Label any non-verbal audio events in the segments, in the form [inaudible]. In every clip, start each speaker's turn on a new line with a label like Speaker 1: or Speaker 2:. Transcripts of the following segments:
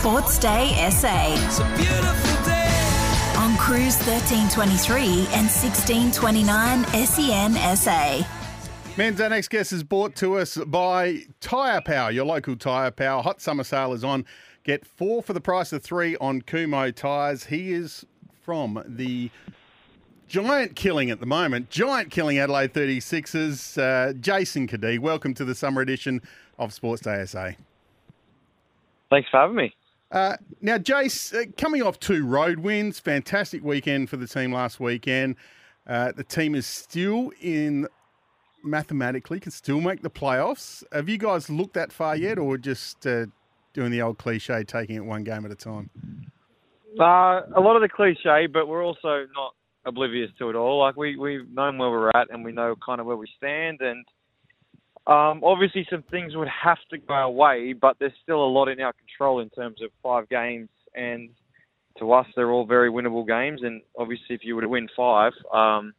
Speaker 1: Sports Day SA. On Cruise 1323 and 1629 SEN SA.
Speaker 2: Menz our next guest is brought to us by Tyre Power, your local tyre power. Hot summer sale is on. Get four for the price of three on Kumho tyres. He is from the giant killing at the moment, giant killing Adelaide 36ers. Uh, Jason Cadee, welcome to the summer edition of Sports Day SA.
Speaker 3: Thanks for having me.
Speaker 2: Uh, now, Jace, uh, coming off two road wins, fantastic weekend for the team last weekend. Uh, the team is still in mathematically can still make the playoffs. Have you guys looked that far yet, or just uh, doing the old cliche, taking it one game at a time?
Speaker 3: Uh, a lot of the cliche, but we're also not oblivious to it all. Like we we've known where we're at, and we know kind of where we stand, and um, obviously some things would have to go our way, but there's still a lot in our control in terms of five games, and to us they're all very winnable games, and obviously if you were to win five. Um,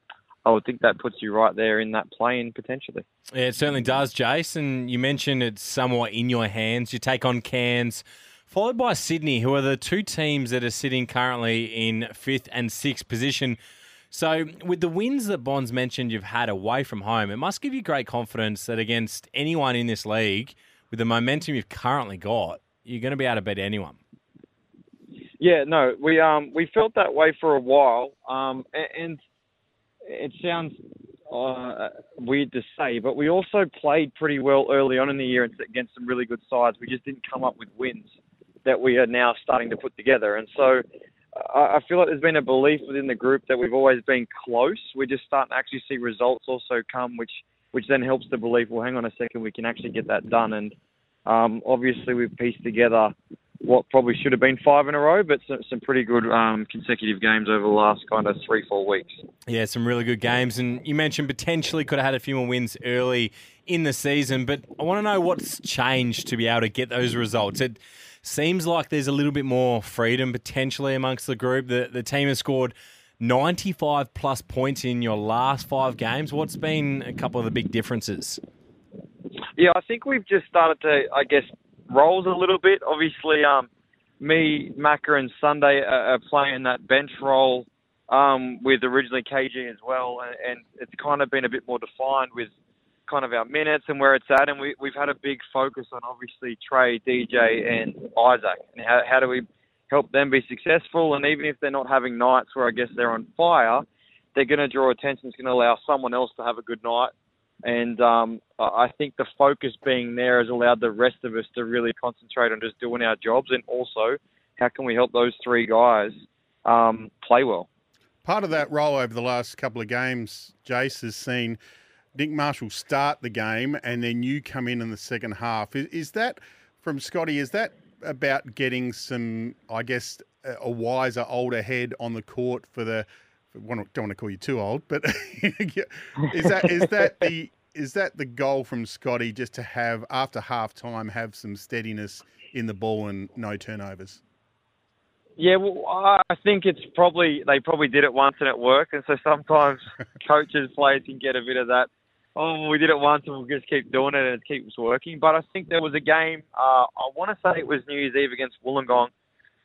Speaker 3: I would think that puts you right there in that plane potentially.
Speaker 4: Yeah, it certainly does, Jason. You mentioned it's somewhat in your hands. You take on Cairns, followed by Sydney, who are the two teams that are sitting currently in fifth and sixth position. So, with the wins that Bonz mentioned you've had away from home, it must give you great confidence that against anyone in this league, with the momentum you've currently got, you're going to be able to beat anyone.
Speaker 3: Yeah, no, we um we felt that way for a while, um, and it sounds uh, weird to say, but we also played pretty well early on in the year against some really good sides. We just didn't come up with wins that we are now starting to put together. And so I feel like there's been a belief within the group that we've always been close. We're just starting to actually see results also come, which which then helps the belief. Well, hang on a second, we can actually get that done. And um, obviously, we've pieced together what probably should have been five in a row, but some, some pretty good um, consecutive games over the last kind of three, four weeks.
Speaker 4: Yeah, some really good games. And you mentioned potentially could have had a few more wins early in the season, but I want to know what's changed to be able to get those results. It seems like there's a little bit more freedom potentially amongst the group. The, the team has scored 95 plus points in your last five games. What's been a couple of the big differences?
Speaker 3: Yeah, I think we've just started to, I guess, roles a little bit. Obviously, um, me, Macca, and Sunday are, playing that bench role um, with originally KG as well, and it's kind of been a bit more defined with kind of our minutes and where it's at. And we, we've had a big focus on obviously Trey, DJ, and Isaac. And how, how do we help them be successful? And even if they're not having nights where I guess they're on fire, they're going to draw attention. It's going to allow someone else to have a good night and um, I think the focus being there has allowed the rest of us to really concentrate on just doing our jobs and also how can we help those three guys um, play well.
Speaker 2: Part of that role over the last couple of games, Jace, has seen Nick Marshall start the game and then you come in in the second half. Is, is that from Scotty? Is that about getting some, I guess, a wiser, older head on the court for the don't want to call you too old, but [laughs] is that is that the is that the goal from Scotty just to have after half time have some steadiness in the ball and no turnovers?
Speaker 3: Yeah, well, I think it's probably they probably did it once and it worked, and so sometimes [laughs] coaches, players can get a bit of that. Oh, we did it once and we'll just keep doing it and it keeps working. But I think there was a game. Uh, I want to say it was New Year's Eve against Wollongong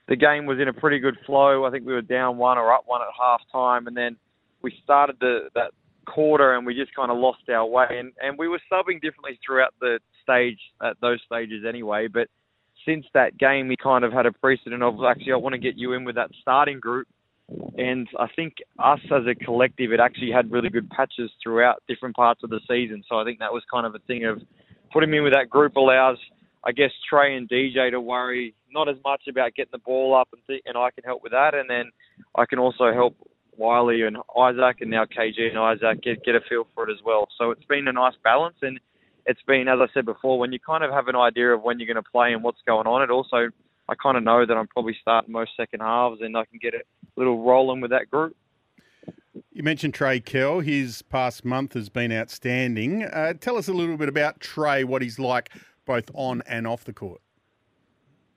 Speaker 3: the game was in a pretty good flow. I think we were down one or up one at half time, and then we started the that quarter and we just kind of lost our way. And, and we were subbing differently throughout the stage at those stages anyway. But since that game, we kind of had a precedent of actually I want to get you in with that starting group. And I think us as a collective, it actually had really good patches throughout different parts of the season. So I think that was kind of a thing of putting me in with that group allows I guess Trey and DJ to worry not as much about getting the ball up and th- and I can help with that, and then I can also help Wiley and Isaac and now KG and Isaac get get a feel for it as well. So it's been a nice balance, and it's been as I said before, when you kind of have an idea of when you're going to play and what's going on, it also I kind of know that I'm probably starting most second halves, and I can get a little rolling with that group.
Speaker 2: You mentioned Trey Kell. His past month has been outstanding. Uh, tell us a little bit about Trey, what he's like both on and off the court?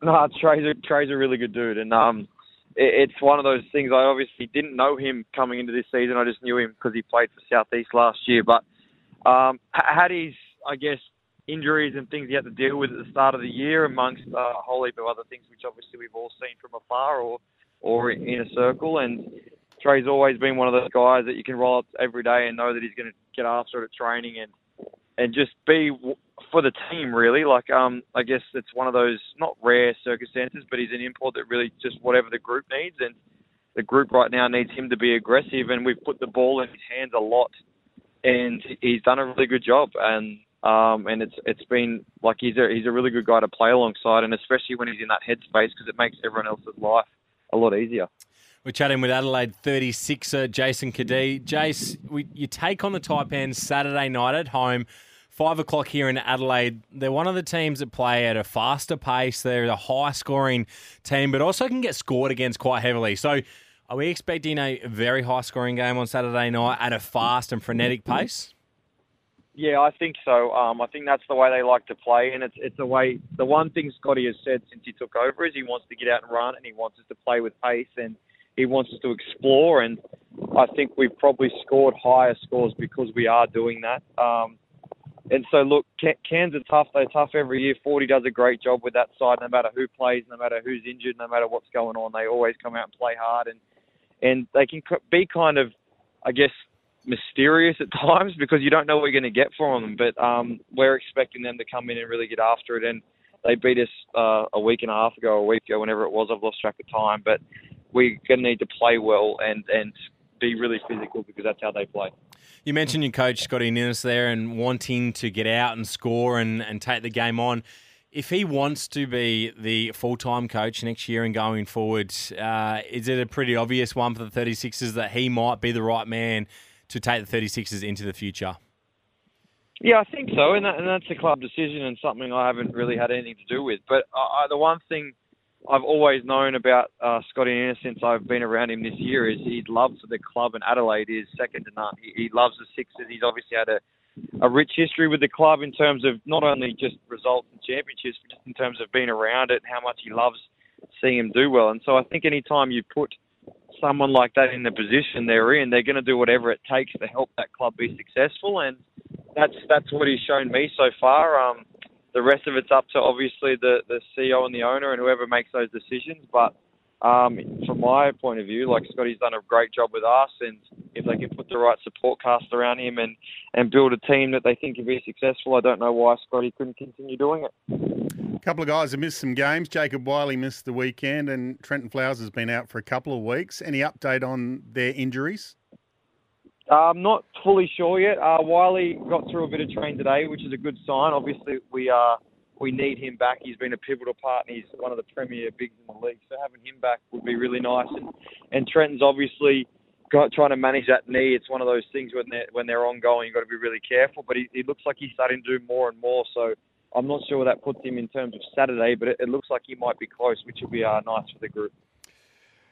Speaker 3: No, Trey's a, Trey's a really good dude, and um, it, it's one of those things. I obviously didn't know him coming into this season. I just knew him because he played for Southeast last year. But um, had his, I guess, injuries and things he had to deal with at the start of the year, amongst uh, a whole heap of other things, which obviously we've all seen from afar or or in a circle. And Trey's always been one of those guys that you can roll up every day and know that he's going to get after it at training and and just be for the team really. Like um, I guess it's one of those not rare circumstances, but he's an import that really just whatever the group needs and the group right now needs him to be aggressive, and we've put the ball in his hands a lot, and he's done a really good job. And um, and it's it's been like he's a he's a really good guy to play alongside, and especially when he's in that headspace because it makes everyone else's life a lot easier.
Speaker 4: We're chatting with Adelaide 36er uh, Jason Cadee. Jace, we, you take on the Taipans Saturday night at home, five o'clock here in Adelaide. They're one of the teams that play at a faster pace. They're a high scoring team, but also can get scored against quite heavily. So, are we expecting a very high scoring game on Saturday night at a fast and frenetic pace?
Speaker 3: Yeah, I think so. Um, I think that's the way they like to play, and it's it's the way. The one thing Scotty has said since he took over is he wants to get out and run, and he wants us to play with pace, and he wants us to explore. And I think we've probably scored higher scores because we are doing that. Um, and so, look, Cairns are tough. They're tough every year. Forty does a great job with that side. No matter who plays, no matter who's injured, no matter what's going on, they always come out and play hard, and and they can be kind of, I guess, mysterious at [laughs] times because you don't know what you're going to get from them. But um, we're expecting them to come in and really get after it. And they beat us uh, a week and a half ago, a week ago, whenever it was. I've lost track of time. But we're going to need to play well and, and be really physical because that's how they play.
Speaker 4: You mentioned your coach, Scotty Ninnis, there and wanting to get out and score and, and take the game on if he wants to be the full time coach next year and going forward, uh, is it a pretty obvious one for the 36ers that he might be the right man to take the 36ers into the future?
Speaker 3: Yeah, I think so, and, that, and that's a club decision and something I haven't really had anything to do with. But uh, the one thing I've always known about uh, Scotty Ninnis since I've been around him this year is his love for the club and Adelaide is second to none. He, he loves the Sixers. He's obviously had a a rich history with the club in terms of not only just results and championships, but just in terms of being around it how much he loves seeing him do well. And so I think anytime you put someone like that in the position they're in, they're going to do whatever it takes to help that club be successful. And that's that's what he's shown me so far. Um, the rest of it's up to obviously the the CEO and the owner and whoever makes those decisions. But um, from my point of view, like Scotty's done a great job with us, and if they can put the right support cast around him and, and build a team that they think can be successful, I don't know why Scotty couldn't continue doing it.
Speaker 2: A couple of guys have missed some games. Jacob Wiley missed the weekend, and Trenton Flowers has been out for a couple of weeks. Any update on their injuries?
Speaker 3: I'm not fully sure yet. Uh, Wiley got through a bit of training today, which is a good sign. Obviously, we. Uh, we need him back. He's been a pivotal part, and he's one of the premier bigs in the league. So having him back would be really nice. And, and Trenton's obviously got, trying to manage that knee. It's one of those things when they're when they're ongoing, you've got to be really careful. But he, he looks like he's starting to do more and more. So I'm not sure where that puts him in terms of Saturday, but it, it looks like he might be close, which will be uh, nice for the group.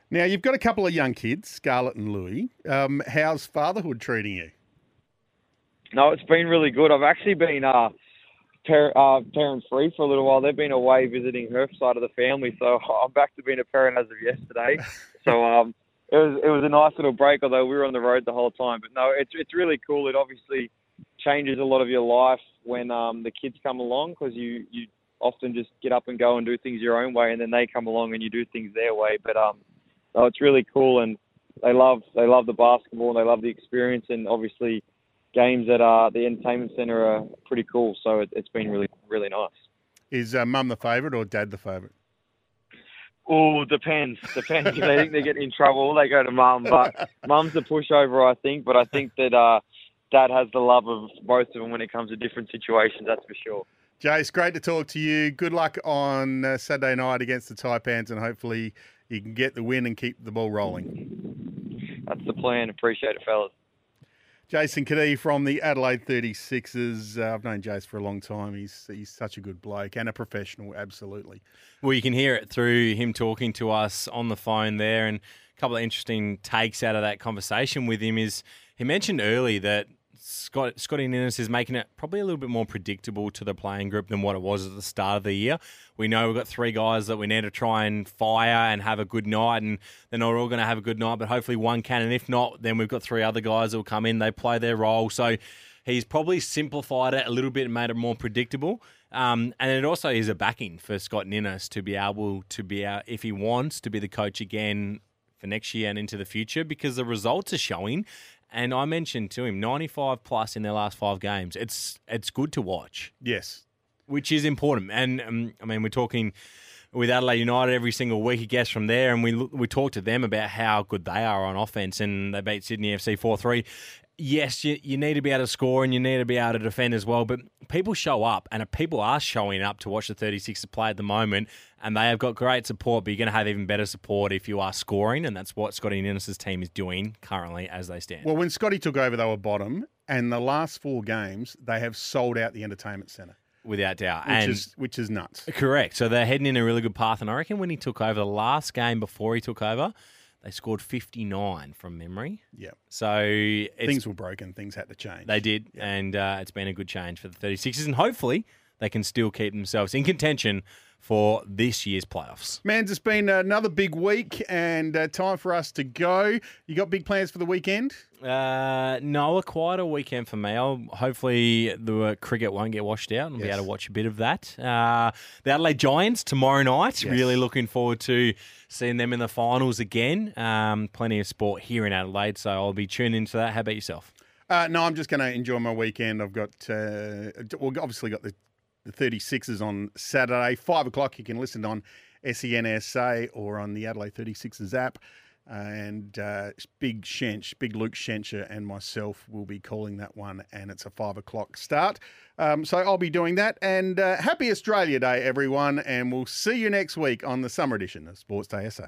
Speaker 2: Now you've got a couple of young kids, Scarlett and Louis. Um, how's fatherhood treating you?
Speaker 3: No, it's been really good. I've actually been uh, parent, uh, parent free for a little while. They've been away visiting her side of the family, so [laughs] I'm back to being a parent as of yesterday. [laughs] so um, it was it was a nice little break, although we were on the road the whole time. But no, it's it's really cool. It obviously changes a lot of your life when um, the kids come along because you you often just get up and go and do things your own way, and then they come along and you do things their way. But um, no, it's really cool, and they love they love the basketball and they love the experience, and obviously games at uh, the entertainment centre are pretty cool. So it, has been really, really nice.
Speaker 2: Is uh, mum the favourite or dad the favourite?
Speaker 3: Oh, depends. Depends. if they think they're getting in trouble, they go to mum. But [laughs] mum's the pushover, I think. But I think that uh, dad has the love of both of them when it comes to different situations. That's for sure.
Speaker 2: Jace, great to talk to you. Good luck on uh, Saturday night against the Taipans, and hopefully you can get the win and keep the ball rolling.
Speaker 3: That's the plan. Appreciate it, fellas.
Speaker 2: Jason Cadee from the Adelaide 36ers. Uh, I've known Jace for a long time. He's he's such a good bloke and a professional, absolutely.
Speaker 4: Well, you can hear it through him talking to us on the phone there. And a couple of interesting takes out of that conversation with him is he mentioned early that Scott, Scotty Ninnis is making it probably a little bit more predictable to the playing group than what it was at the start of the year. We know we've got three guys that we need to try and fire and have a good night, and they're not all going to have a good night, but hopefully one can. And if not, then we've got three other guys that will come in, they play their role. So He's probably simplified it a little bit and made it more predictable. Um, and it also is a backing for Scott Ninnis to be able to be out if he wants to be the coach again for next year and into the future because the results are showing. And I mentioned to him 95 plus in their last five games. It's it's good to watch,
Speaker 2: Yes.
Speaker 4: which is important. And um, I mean, we're talking with Adelaide United every single week. He gets from there, and we we talk to them about how good they are on offense, and they beat Sydney FC four three. Yes, you, you need to be able to score and you need to be able to defend as well. But people show up, and people are showing up to watch the 36ers play at the moment, and they have got great support, but you're going to have even better support if you are scoring, and that's what Scotty Ninnis's team is doing currently as they stand.
Speaker 2: Well, when Scotty took over, they were bottom, and the last four games they have sold out the entertainment centre,
Speaker 4: without doubt.
Speaker 2: which
Speaker 4: and
Speaker 2: is which is nuts.
Speaker 4: Correct. So they're heading in a really good path. And I reckon when he took over, the last game before he took over, they scored 59 from memory.
Speaker 2: Yeah,
Speaker 4: So it's,
Speaker 2: things were broken. Things had to change.
Speaker 4: they did. And uh, it's been a good change for the 36ers. And hopefully they can still keep themselves in contention for this year's playoffs.
Speaker 2: Menz, it's been another big week, and uh, time for us to go. You got big plans for the weekend?
Speaker 4: Uh, no, a quieter weekend for me. I'll, hopefully the uh, cricket won't get washed out and be
Speaker 2: Yes.
Speaker 4: able to watch a bit of that. Uh, the Adelaide Giants tomorrow night.
Speaker 2: Yes.
Speaker 4: Really looking forward to seeing them in the finals again. Um, plenty of sport here in Adelaide, so I'll be tuning into that. How about yourself?
Speaker 2: Uh, no, I'm just going to enjoy my weekend. I've got, uh, well, obviously got the, the 36ers on Saturday. Five o'clock, you can listen on SENSA or on the Adelaide 36ers app. And uh, big Shench, big Luke Schenscher and myself will be calling that one, and it's a five o'clock start. Um, so I'll be doing that. And uh, happy Australia Day, everyone. And we'll see you next week on the summer edition of Sports Day SA.